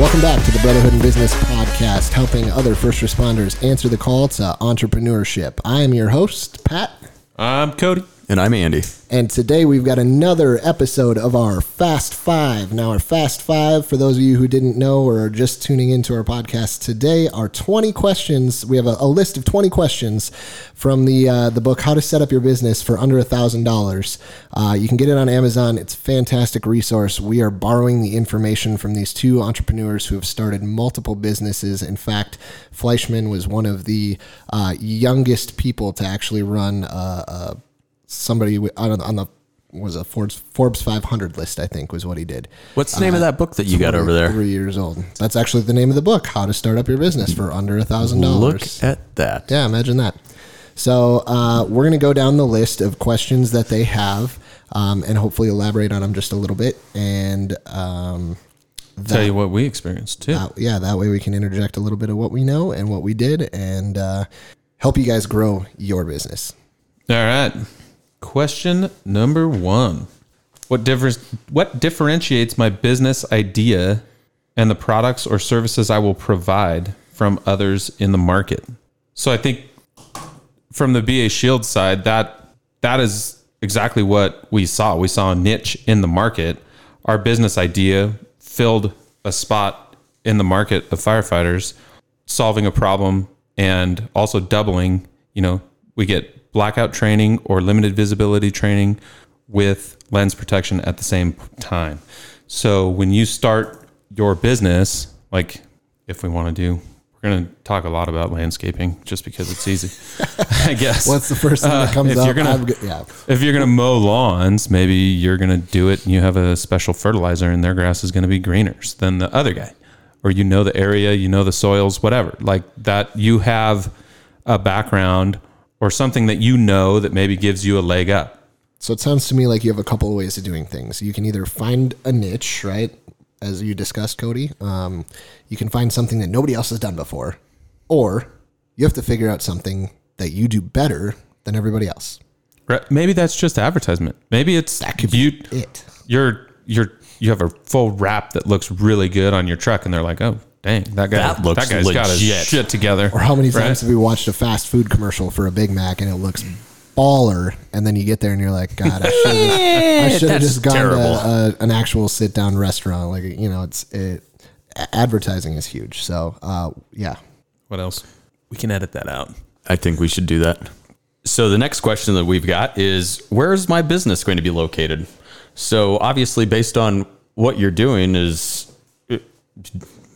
Welcome back to the Brotherhood in Business podcast, helping other first responders answer the call to entrepreneurship. I am your host, Pat, I'm Cody. And I'm Andy. and today we've got another episode of our Fast Five. Now, our Fast Five, for those of you who didn't know or are just tuning into our podcast today, are 20 questions. We have a, a list of 20 questions from the uh, the book How to Set Up Your Business for Under a Thousand Dollars. Uh, You can get it on Amazon. It's a fantastic resource. We are borrowing the information from these two entrepreneurs who have started multiple businesses. In fact, Fleyshman was one of the uh, youngest people to actually run a, a somebody wi- on, on the was a Forbes Forbes 500 list. I think was what he did. What's the name of that book that you got over there? Three years old. That's actually the name of the book. How to start up your business for under a thousand Dollars. Look dollars. at that. Yeah, imagine that. So uh, we're gonna go down the list of questions that they have, um, and hopefully elaborate on them just a little bit. And um, Tell you what we experienced too. that, yeah, that way we can interject a little bit of what we know and what we did, and uh, help you guys grow your business. All right. Question number one: What differs? What differentiates my business idea and the products or services I will provide from others in the market? So I think from the BA Shield side, that that is exactly what we saw. We saw a niche in the market. Our business idea filled a spot in the market of firefighters solving a problem and also doubling, you know, we get blackout training or limited visibility training with lens protection at the same time. So when you start your business, like if we want to do, we're going to talk a lot about landscaping just because it's easy, I guess. What's the first thing that Uh, comes if up? you're gonna- yeah, if you're going to mow lawns, maybe you're going to do it and you have a special fertilizer and their grass is going to be greener than the other guy. Or you know the area, you know the soils, whatever. Like that you have a background or something that you know that maybe gives you a leg up. So it sounds to me like you have a couple of ways of doing things. You can either find a niche, right, as you discussed, Cody. Um, you can find something that nobody else has done before, or you have to figure out something that you do better than everybody else. Right? Maybe that's just advertisement. Maybe it's That could be it. you're you're you have a full wrap that looks really good on your truck and they're like, "Oh, dang, that guy That looks that guy's got his legit." shit together." Or how many Right? times have we watched a fast food commercial for a Big Mac and it looks baller, and then you get there and you're like, God, I should have I should have that's just gone terrible. to a, an actual sit down restaurant. Like you know, it's it. Advertising is huge. So uh, yeah, What else? We can edit that out. I think we should do that. So the next question that we've got is where is my business going to be located? So obviously based on what you're doing is it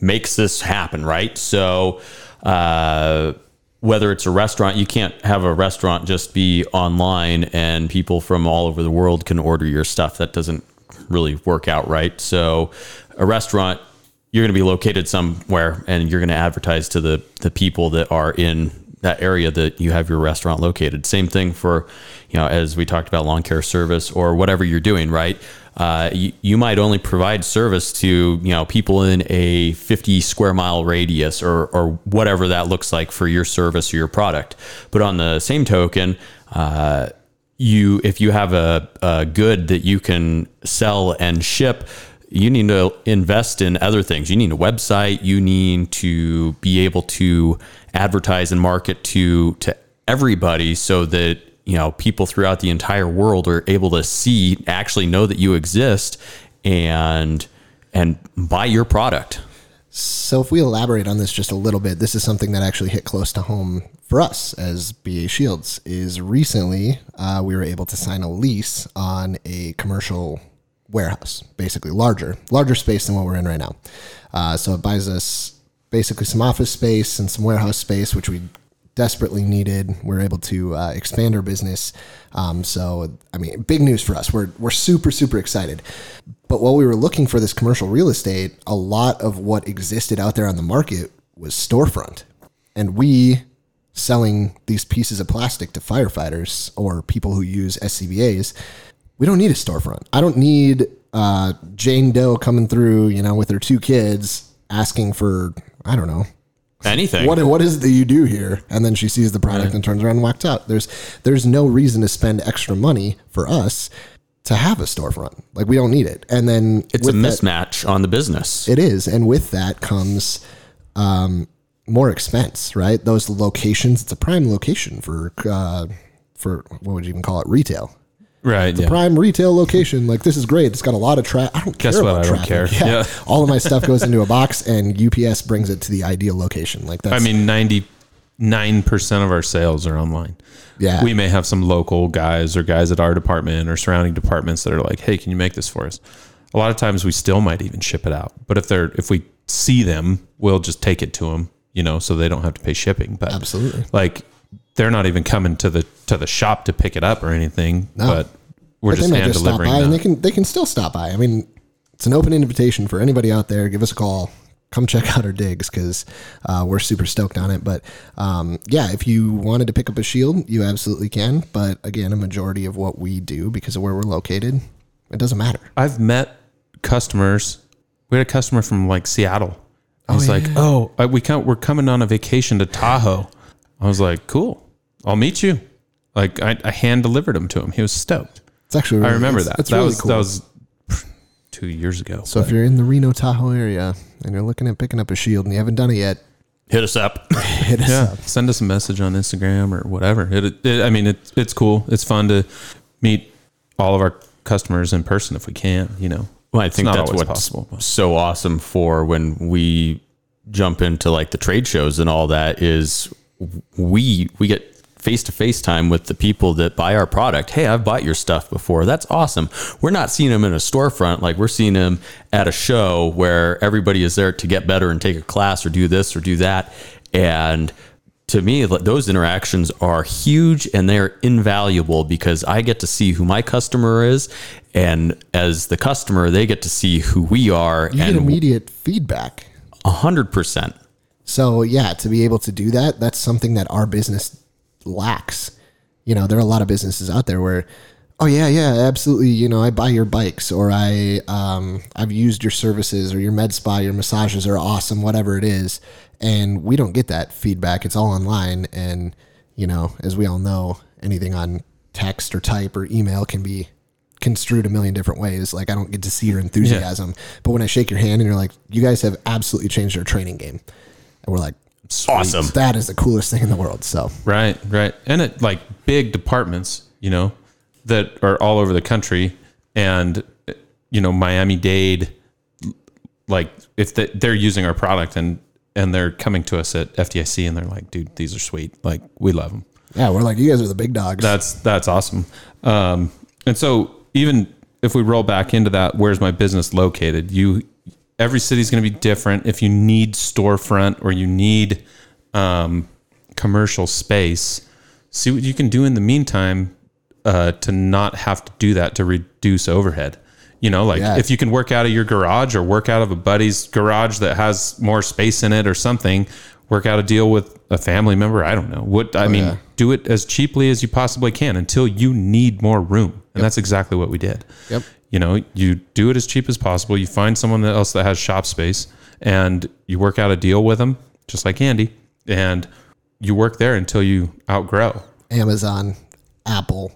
makes this happen, right? So uh whether it's a restaurant, you can't have a restaurant just be online and people from all over the world can order your stuff. That doesn't really work out right. So a restaurant you're going to be located somewhere and you're going to advertise to the the people that are in that area that you have your restaurant located. Same thing for, you know, as we talked about lawn care service or whatever you're doing, right? Uh, you, you might only provide service to, you know, people in a 50 square mile radius or, or whatever that looks like for your service or your product. But on the same token, uh, you if you have a, a good that you can sell and ship you need to invest in other things you need a website you need to be able to advertise and market to to everybody so that you know people throughout the entire world are able to see actually know that you exist and and buy your product So if we elaborate on this just a little bit, this is something that actually hit close to home for us as BA Shields. Is recently uh, we were able to sign a lease on a commercial warehouse, basically larger, larger space than what we're in right now. Uh, so it buys us basically some office space and some warehouse space, which we desperately needed. We're able to uh, expand our business. Um, so, I mean, big news for us. We're, we're super, super excited. But while we were looking for this commercial real estate, a lot of what existed out there on the market was storefront. And we selling these pieces of plastic to firefighters or people who use SCBAs, we don't need a storefront. I don't need uh, Jane Doe coming through, you know, with her two kids asking for, I don't know, Anything. what what is it that you do here? And then she sees the product and turns around and walks out. There's there's no reason to spend extra money for us to have a storefront. Like we don't need it. And then it's a with that- mismatch on the business. it is, and with that comes um, more expense, right? Those locations. It's a prime location for uh, for what would you even call it? Retail. Right. Yeah. Prime retail location. Like this is great. It's got a lot of traffic. I don't Guess care what? about I don't traffic. care. Yeah. Yeah. All of my stuff goes into a box, and UPS brings it to the ideal location. Like that's. I mean, 99% of our sales are online. Yeah. We may have some local guys or guys at our department or surrounding departments that are like, hey, can you make this for us? A lot of times we still might even ship it out. But if they're, if we see them, we'll just take it to them, you know, so they don't have to pay shipping. But Absolutely. like, they're not even coming to the to the shop to pick it up or anything. No. But we're but just they hand just stop delivering. by, and they can they can still stop by. I mean, it's an open invitation for anybody out there. Give us a call. Come check out our digs because uh, we're super stoked on it. But um, yeah, if you wanted to pick up a shield, you absolutely can. But again, a majority of what we do because of where we're located, it doesn't matter. I've met customers. We had a customer from like Seattle. He's yeah, like, "Oh, I, we come, we're coming on a vacation to Tahoe." I was like, "Cool, I'll meet you." Like I, I hand delivered them to him. He was stoked. It's actually I remember it's- that. It's that really was cool. that was two years ago. so if you're in the Reno Tahoe area and you're looking at picking up a shield and you haven't done it yet, Hit us up. hit us yeah, up. send us a message on Instagram or whatever. It, it, I mean, it, it's cool. It's fun to meet all of our customers in person if we can. You know, Well, I think that's what's possible, but- so awesome for when we jump into like the trade shows and all that is we we get face to face time with the people that buy our product. Hey, I've bought your stuff before. That's awesome. We're not seeing them in a storefront like we're seeing them at a show where everybody is there to get better and take a class or do this or do that. And to me, those interactions are huge and they're invaluable because I get to see who my customer is, and as the customer, they get to see who we are, You get and immediate feedback. a hundred percent. So yeah, to be able to do that, that's something that our business lacks. You know, there are a lot of businesses out there where, oh yeah, yeah, absolutely. You know, I buy your bikes or I, um, I've used your services or your med spa, your massages are awesome, whatever it is. And we don't get that feedback. It's all online. And, you know, as we all know, anything on text or type or email can be construed a million different ways. Like I don't get to see your enthusiasm, but when I shake your hand and you're like, you guys have absolutely changed our training game. And we're like, Awesome. that is the coolest thing in the world. So Right, right. And it like big departments, you know, that are all over the country and you know, Miami Dade like if they, they're using our product and and they're coming to us at FDIC and they're like, dude, these are sweet. Like we love them. yeah, we're like, you guys are the big dogs. That's that's awesome. Um, and so even if we roll back into that, where's my business located? You every city's going to be different. If you need storefront or you need um, commercial space, see what you can do in the meantime uh, to not have to do that to reduce overhead. You know, like Yeah. if you can work out of your garage or work out of a buddy's garage that has more space in it or something, work out a deal with a family member. I don't know. What I mean, yeah. do it as cheaply as you possibly can until you need more room. And that's exactly what we did. Yep. You know, you do it as cheap as possible. You find someone else that has shop space and you work out a deal with them, just like Andy, and you work there until you outgrow. Amazon, Apple,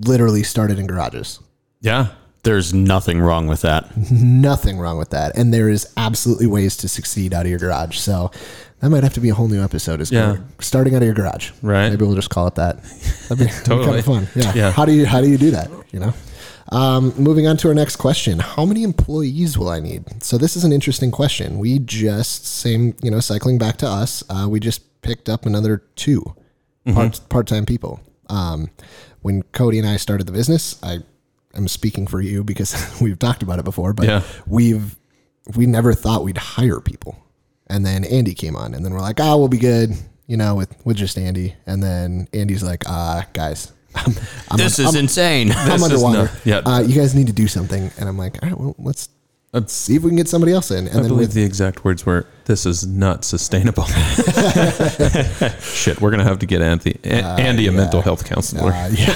literally started in garages. Yeah. There's nothing wrong with that. Nothing wrong with that. And there is absolutely ways to succeed out of your garage. So that might have to be a whole new episode. Is Yeah. starting out of your garage. Right. Maybe we'll just call it that. That'd be, Totally. kind of fun. Yeah. Yeah. How do you how do you do that? You know. Um, moving on to our next question: How many employees will I need? So this is an interesting question. We just same you know cycling back to us. Uh, we just picked up another 2 Mm-hmm. part part time people. Um, when Cody and I started the business, I am speaking for you because we've talked about it before, but Yeah. we've we never thought we'd hire people. And then Andy came on, and then we're like, ah, we'll be good, you know, with with just Andy. And then Andy's like, ah, guys, I'm, I'm This un- is I'm, insane. I'm This is underwater. not- yeah. uh, you guys need to do something. And I'm like, all right, well, let's let's see if we can get somebody else in. And I then believe with, the exact words were, "This is not sustainable." Shit, we're gonna have to get Andy, Andy a yeah. mental health counselor. Uh, yeah.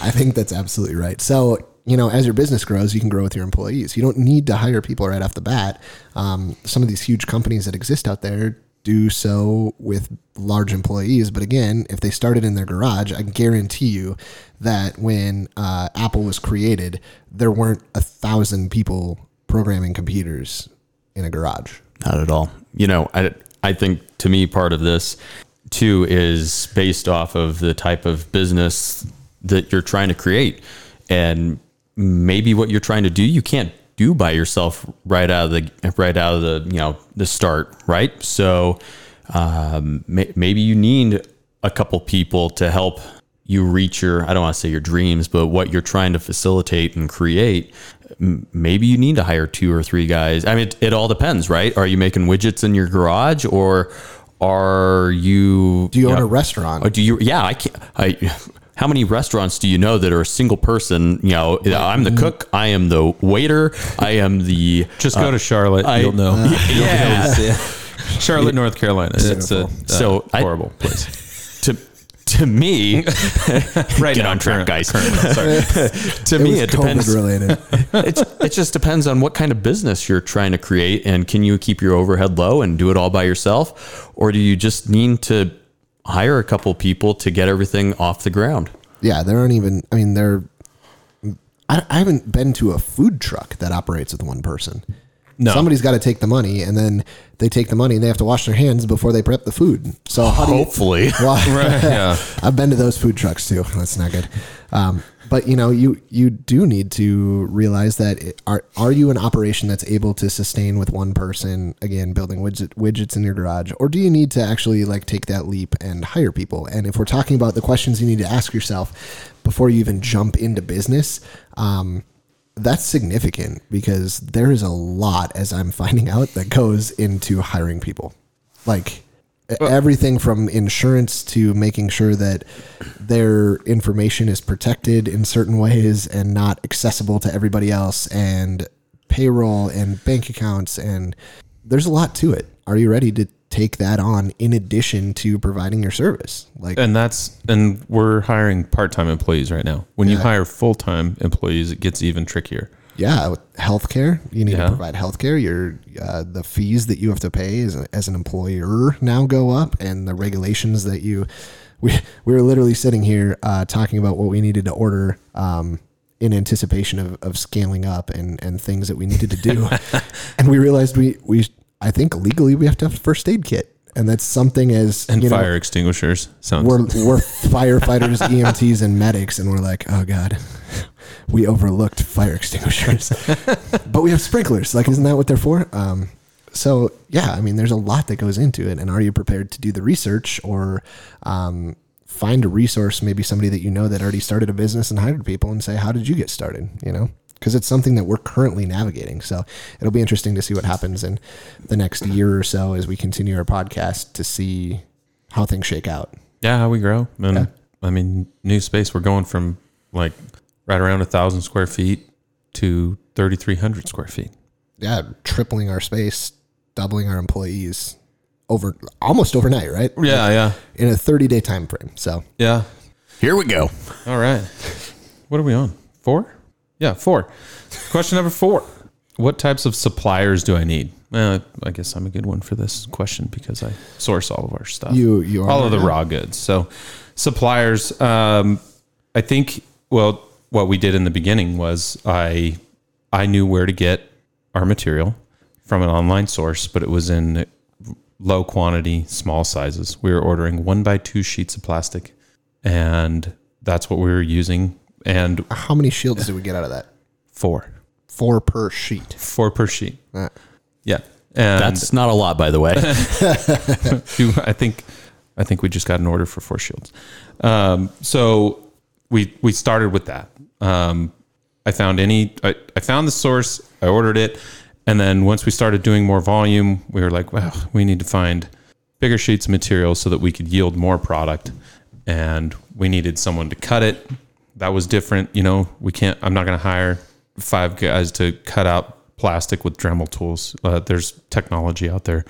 I think that's absolutely right. So you know, as your business grows, you can grow with your employees. You don't need to hire people right off the bat. Um, some of these huge companies that exist out there do so with large employees. But again, if they started in their garage, I guarantee you that when uh, Apple was created, there weren't a thousand people programming computers in a garage. Not at all. You know, I, I think to me, part of this too is based off of the type of business that you're trying to create. And maybe what you're trying to do, you can't do by yourself right out of the right out of the you know the start, right? So um, may, maybe you need a couple people to help you reach your I don't want to say your dreams, but what you're trying to facilitate and create. Maybe you need to hire two or three guys. I mean, it, it all depends, right? Are you making widgets in your garage or are you? Do you own know, a restaurant? or do you? Yeah, I can't. I. How many restaurants do you know that are a single person? You know, I'm the cook. I am the waiter. I am the. Just go to Charlotte. I- you'll know. yeah. Charlotte, North Carolina. It's a uh, So I- horrible place. to to me, Right get now, on track, current- guys. currently, sorry. to it me, it COVID depends. related. It's, it just depends on what kind of business you're trying to create, and can you keep your overhead low and do it all by yourself, or do you just need to hire a couple people to get everything off the ground? Yeah, there aren't even. I mean, there. I, I haven't been to a food truck that operates with one person. No. Somebody's got to take the money, and then they take the money and they have to wash their hands before they prep the food. So how do you- Hopefully. Well, Right, yeah. I've been to those food trucks too. That's not good. Um, but you know, you you do need to realize that it, are are you an operation that's able to sustain with one person again building widget, widgets in your garage, or do you need to actually like take that leap and hire people? And if we're talking about the questions you need to ask yourself before you even jump into business, um, that's significant because there is a lot, as I'm finding out, that goes into hiring people. Like everything from insurance to making sure that their information is protected in certain ways and not accessible to everybody else, and payroll and bank accounts. And there's a lot to it. Are you ready to take that on in addition to providing your service? Like, And that's and we're hiring part-time employees right now. When you hire full-time employees, it gets even trickier. Yeah, healthcare, you need Yeah. to provide healthcare. Your uh, the fees that you have to pay as, a, as an employer now go up, and the regulations that you we we were literally sitting here uh, talking about what we needed to order. Um, in anticipation of, of scaling up and, and things that we needed to do, and we realized we we I think legally we have to have a first aid kit, and that's something as And you know, fire extinguishers sounds we're we're firefighters, EMTs, and medics, and we're like, oh god, we overlooked fire extinguishers, but we have sprinklers. Like, isn't that what they're for? Um, so yeah, I mean, there's a lot that goes into it, and are you prepared to do the research or um, find a resource, maybe somebody that you know that already started a business and hired people, and say, how did you get started? You know. Because it's something that we're currently navigating. So it'll be interesting to see what happens in the next year or so as we continue our podcast to see how things shake out. Yeah, how we grow. And Yeah. I mean, new space. We're going from like right around a thousand square feet to thirty three hundred square feet. yeah, tripling our space, doubling our employees over almost overnight, right? Yeah, yeah, In a 30 day time frame. So yeah. Here we go. All right. What are we on? Four? Yeah, four. Question number four. What types of suppliers do I need? Well, I guess I'm a good one for this question because I source all of our stuff. You- you are, all of the raw goods. So suppliers, um, I think. Well, what we did in the beginning was I I knew where to get our material from an online source, but it was in low quantity, small sizes. We were ordering one by two sheets of plastic, and that's what we were using. And how many shields did we get out of that? four, Four per sheet. four per sheet. Uh, Yeah, and That's not a lot, by the way. I think I think we just got an order for four shields. Um, so we we started with that. Um, I found any I, I found the source, I ordered it, and then once we started doing more volume, we were like, well, we need to find bigger sheets of material so that we could yield more product. And we needed someone to cut it. That was different. You know, we can't I'm not gonna hire five guys to cut out plastic with Dremel tools. Uh, there's technology out there.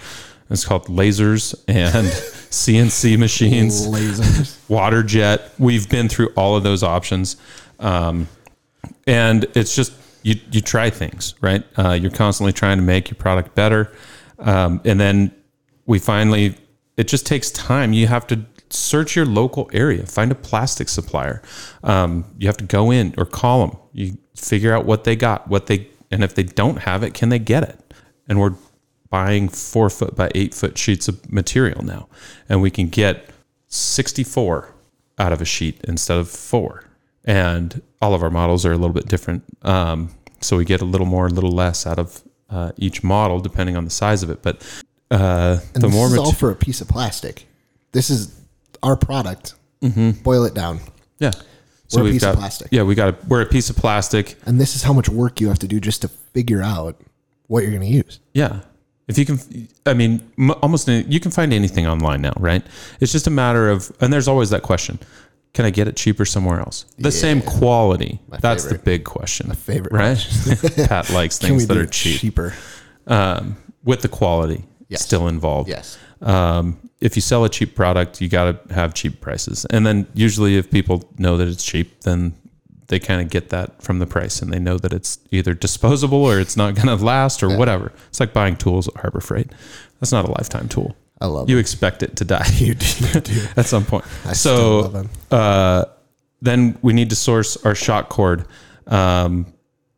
It's called lasers and CNC machines, lasers. water jet. We've been through all of those options. Um, and it's just you you try things right? Uh, you're constantly trying to make your product better. Um, and then we finally it just takes time. You have to search your local area. Find a plastic supplier. Um, you have to go in or call them you figure out what they got what they and if they don't have it can they get it? And we're buying four foot by eight foot sheets of material now. And we can get 64 out of a sheet instead of four and all of our models are a little bit different. Um, so we get a little more, a little less out of uh, each model depending on the size of it. But uh, And the this more is mate- all for a piece of plastic. This is our product. Boil it down. yeah. We're a piece of plastic. yeah we got a, we're a piece of plastic And this is how much work you have to do just to figure out what you're going to use. Yeah. If you can, I mean, almost you can find anything online now, right? It's just a matter of, and there's always that question: Can I get it cheaper somewhere else? The same quality. That's favorite. the big question. My favorite right? Pat likes things that are cheap cheaper? um, with the quality Yes. still involved. Yes. Um, if you sell a cheap product, you got to have cheap prices, and then usually, if people know that it's cheap, then they kind of get that from the price, and they know that it's either disposable or it's not going to last or whatever. It's like buying tools at Harbor Freight. That's not a lifetime tool. I love You it. expect it to die You do. You do. at some point. I so uh, then we need to source our shock cord. Um,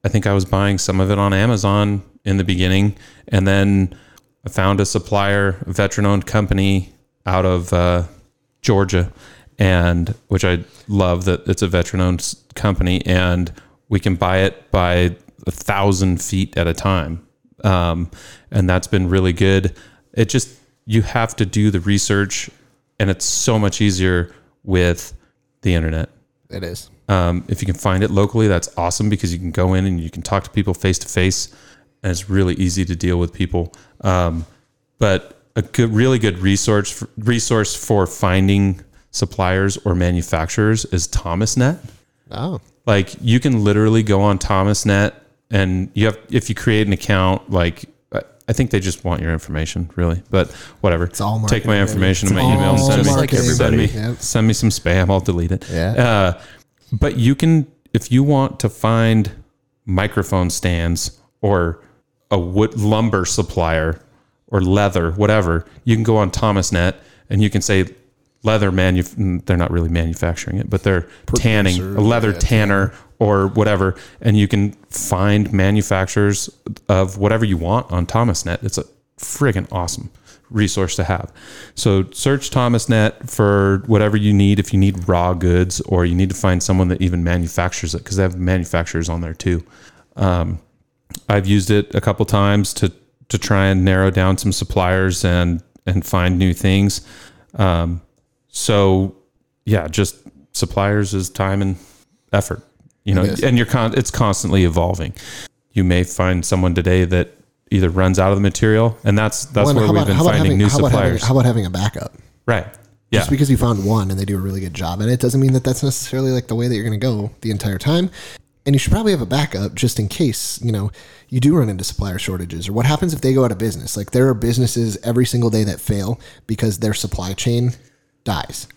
I think I was buying some of it on Amazon in the beginning, and then I found a supplier, a veteran-owned company out of uh, Georgia, and which I love that it's a veteran-owned company, and we can buy it by a thousand feet at a time, um, and that's been really good. It just you have to do the research, and it's so much easier with the internet. It is. Um, if you can find it locally, that's awesome because you can go in and you can talk to people face to face, and it's really easy to deal with people. Um, but a good, really good resource resource for finding suppliers or manufacturers is ThomasNet. Oh. Like you can literally go on ThomasNet, and you have if you create an account, like I- think they just want your information, really. But whatever, it's all take my information and my email. all Send me, marketing, send me. Yep. send me some spam. I'll delete it. Yeah. Uh, but you can, if you want to find microphone stands or a wood lumber supplier or leather, whatever, you can go on ThomasNet and you can say leather manuf- They're not really manufacturing it, but they're tanning a leather yeah, tanner or whatever, and you can find manufacturers of whatever you want on ThomasNet. It's a friggin' awesome resource to have. So search ThomasNet for whatever you need. If you need raw goods, or you need to find someone that even manufactures it, because they have manufacturers on there too. Um, I've used it a couple times to to try and narrow down some suppliers and and find new things. Um, so yeah, just suppliers is time and effort. You know, and you're con- it's constantly evolving. You may find someone today that either runs out of the material, and that's that's Well, and where we've about- been finding having- new how about having- suppliers. how about having a backup? right? Yeah. Just because you found one and they do a really good job at it doesn't mean that that's necessarily like the way that you're going to go the entire time. And you should probably have a backup just in case, you know, you do run into supplier shortages or what happens if they go out of business. Like there are businesses every single day that fail because their supply chain dies.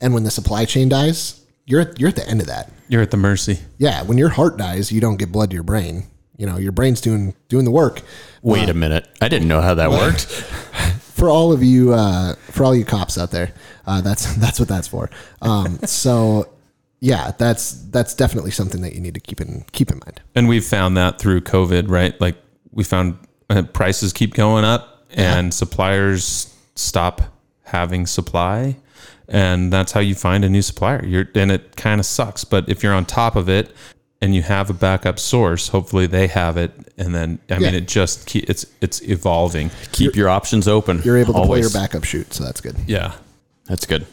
And when the supply chain dies, you're at, you're at the end of that. You're at the mercy. Yeah, when your heart dies, you don't get blood to your brain. You know, your brain's doing doing the work. Wait a minute. I didn't know how that worked. for all of you uh, for all you cops out there uh, that's that's what that's for um, so yeah that's that's definitely something that you need to keep in keep in mind And we've found that through COVID, right? Like we found uh, prices keep going up and suppliers stop having supply. And that's how you find a new supplier. You're, and it kind of sucks. But if you're on top of it and you have a backup source, hopefully they have it. And then, I mean, it just, keep, it's, it's evolving. Keep your options open. you're able to play your backup shoot so that's good Yeah. That's good.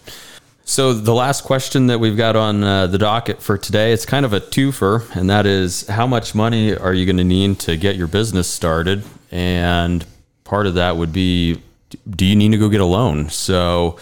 So the last question that we've got on uh, the docket for today, it's kind of a twofer, and that is how much money are you going to need to get your business started? And part of that would be, do you need to go get a loan? So,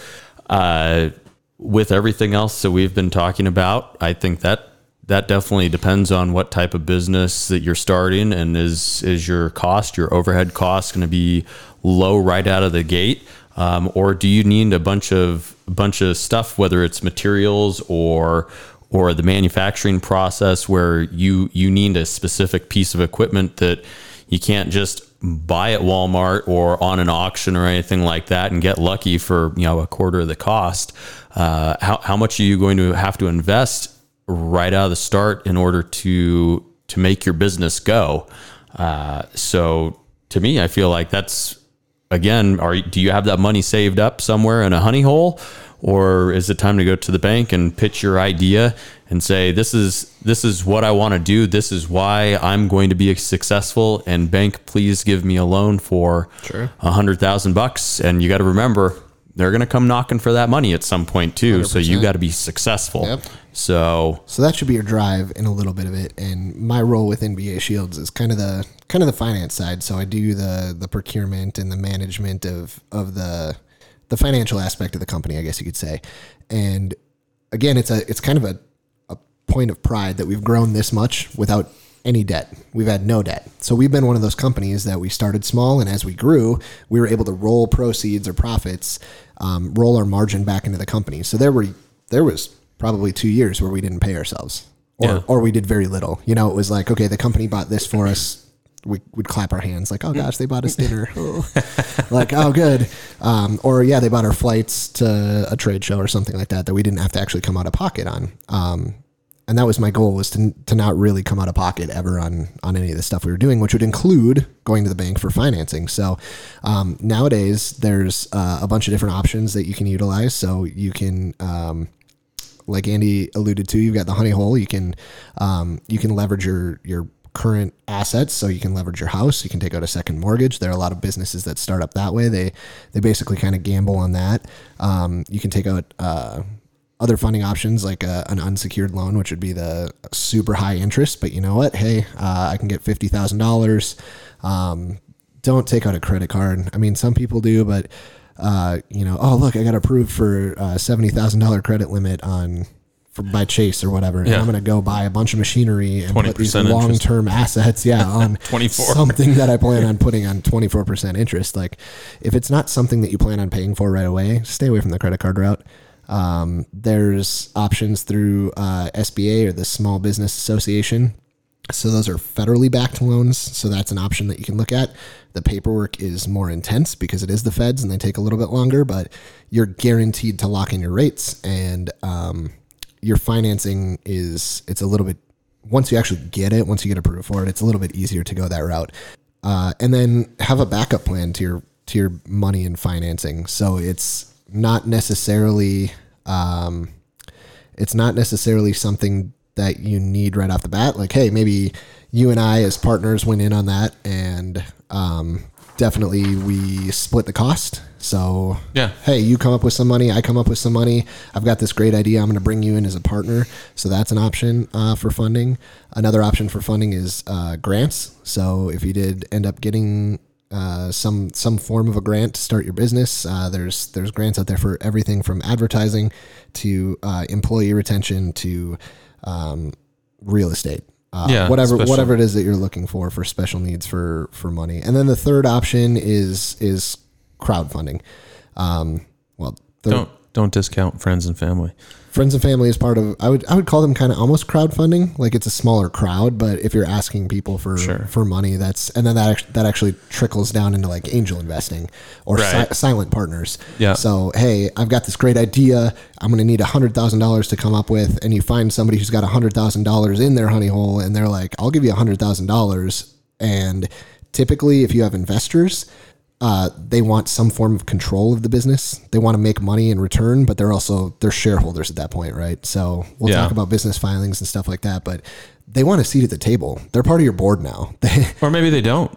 uh, with everything else that we've been talking about, I think that that definitely depends on what type of business that you're starting, and is is your cost, your overhead cost, going to be low right out of the gate, um, or do you need a bunch of a bunch of stuff, whether it's materials or or the manufacturing process where you you need a specific piece of equipment that you can't just buy at Walmart or on an auction or anything like that and get lucky for you know a quarter of the cost. Uh, how how much are you going to have to invest right out of the start in order to to make your business go? Uh, so to me, I feel like that's again. Are do you have that money saved up somewhere in a honey hole? Or is it time to go to the bank and pitch your idea and say this is this is what I want to do. This is why I'm going to be successful. And bank please give me a loan for a hundred thousand bucks. And you got to remember they're going to come knocking for that money at some point too. 100%. so you got to be successful. Yep. so so that should be your drive in a little bit of it. And my role with nba Shields is kind of the kind of the finance side. So I do the the procurement and the management of of the the financial aspect of the company, I guess you could say. And again, it's a it's kind of a, a point of pride that we've grown this much without any debt. We've had no debt. So we've been one of those companies that we started small, and as we grew, we were able to roll proceeds or profits, um, roll our margin back into the company. So there were there was probably two years where we didn't pay ourselves, or yeah. or we did very little. You know, it was like okay, the company bought this for us we would clap our hands like, oh gosh, they bought us dinner. like, oh, good. Um, or yeah, they bought our flights to a trade show or something like that that we didn't have to actually come out of pocket on. Um, and that was my goal was to, to not really come out of pocket ever on on any of the stuff we were doing, which would include going to the bank for financing. So um, nowadays, there's uh, a bunch of different options that you can utilize. So you can um, like Andy alluded to, you've got the honey hole. You can um, you can leverage your your current assets so you can leverage your house you can take out a second mortgage. There are a lot of businesses that start up that way. They they basically kind of gamble on that. Um, you can take out uh, other funding options like a, an unsecured loan which would be the super high interest but you know what? Hey uh, i can get $50000 um, don't take out a credit card. I mean some people do but uh, you know oh look i got approved for a $70000 credit limit on by Chase or whatever, and I'm going to go buy a bunch of machinery and put these long term assets, yeah, on 24 something that I plan on putting on 24 percent interest. Like, if it's not something that you plan on paying for right away, stay away from the credit card route. Um, there's options through uh, SBA or the Small Business Association. So those are federally backed loans. So that's an option that you can look at. The paperwork is more intense because it is the feds and they take a little bit longer, but you're guaranteed to lock in your rates and um, your financing is it's a little bit once you actually get it, once you get approved for it, it's a little bit easier to go that route. Uh, and then have a backup plan to your to your money and financing. So it's not necessarily um, it's not necessarily something that you need right off the bat. Like, hey, maybe you and I as partners went in on that, and um, definitely we split the cost. So yeah, hey, you come up with some money, I come up with some money. I've got this great idea. I'm going to bring you in as a partner. So that's an option uh, for funding. Another option for funding is uh, grants. So if you did end up getting uh, some some form of a grant to start your business. Uh, there's there's grants out there for everything from advertising to uh, employee retention to um, real estate uh, yeah, whatever special. whatever it is that you're looking for for special needs for for money. And then the third option is is crowdfunding. Um, well, don't don't discount friends and family friends and family is part of I would I would call them kind of almost crowdfunding. Like it's a smaller crowd but if you're asking people for sure. for money that's and then that that actually trickles down into like angel investing or right. si- silent partners. Yeah. So hey I've got this great idea. I'm going to need a hundred thousand dollars to come up with and you find somebody who's got a hundred thousand dollars in their honey hole and they're like I'll give you a hundred thousand dollars. And typically if you have investors uh, they want some form of control of the business. They want to make money in return, but they're also they're shareholders at that point, right? So we'll yeah. talk about business filings and stuff like that. But they want a seat at the table. They're part of your board now. or maybe they don't.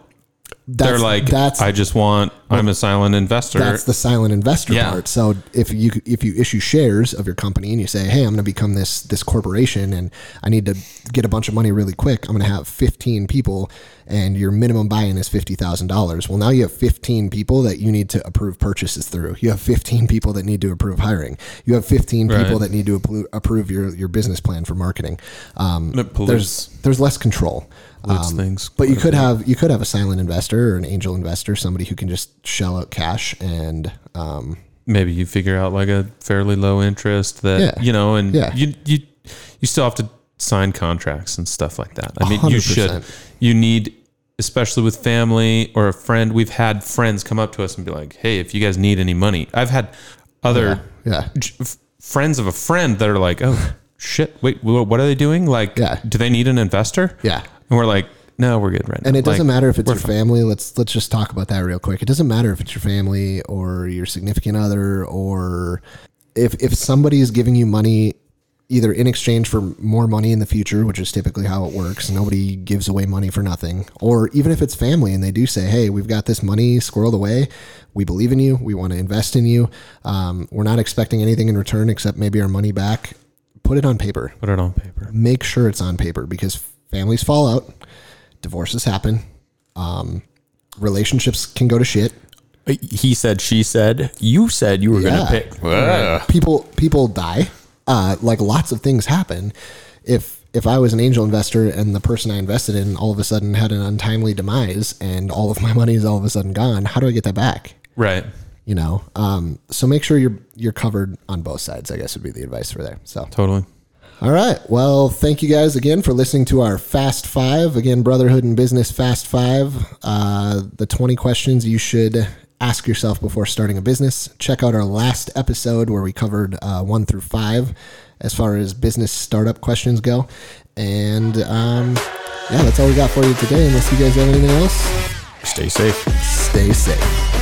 They're like, that's, I just want. I'm a silent investor. That's the silent investor yeah. part. So if you if you issue shares of your company and you say, hey, I'm going to become this this corporation and I need to get a bunch of money really quick. I'm going to have 15 people and your minimum buy-in is $50,000. Well, now you have 15 people that you need to approve purchases through. You have 15 people that need to approve hiring. You have 15 right. people that need to approve your, your business plan for marketing. Um, there's there's less control. Um, things, but you could have you could have a silent investor or an angel investor, somebody who can just shell out cash and um, maybe you figure out like a fairly low interest that yeah. you know, and yeah. you you you still have to sign contracts and stuff like that. I mean, you 100%. should. You need, especially with family or a friend. We've had friends come up to us and be like, "Hey, if you guys need any money," I've had other Yeah. f- friends of a friend that are like, "Oh shit, wait, what are they doing? Like, Yeah. do they need an investor?" Yeah. And we're like, "No, we're good right now." And it doesn't Like, matter if it's your fine. family. Let's let's just talk about that real quick. It doesn't matter if it's your family or your significant other or if if somebody is giving you money either in exchange for more money in the future, which is typically how it works. Nobody gives away money for nothing. Or even if it's family and they do say, "Hey, we've got this money squirreled away. We believe in you. We want to invest in you. Um, we're not expecting anything in return except maybe our money back." Put it on paper Put it on paper. make sure it's on paper because families fall out, divorces happen, um, relationships can go to shit. He said, she said, you said you were Yeah. going to pick. Ugh. People people die. Uh, like lots of things happen. If if I was an angel investor and the person I invested in all of a sudden had an untimely demise and all of my money is all of a sudden gone, how do I get that back? Right. You know, um, so make sure you're you're covered on both sides. I guess would be the advice for there. So Totally. All right. Well, thank you guys again for listening to our Fast Five. Again, Brotherhood in Business Fast Five. Uh, the 20 questions you should ask yourself before starting a business. Check out our last episode where we covered uh, one through five as far as business startup questions go. And um, yeah, that's all we got for you today. Unless you guys have anything else, Stay safe. stay safe.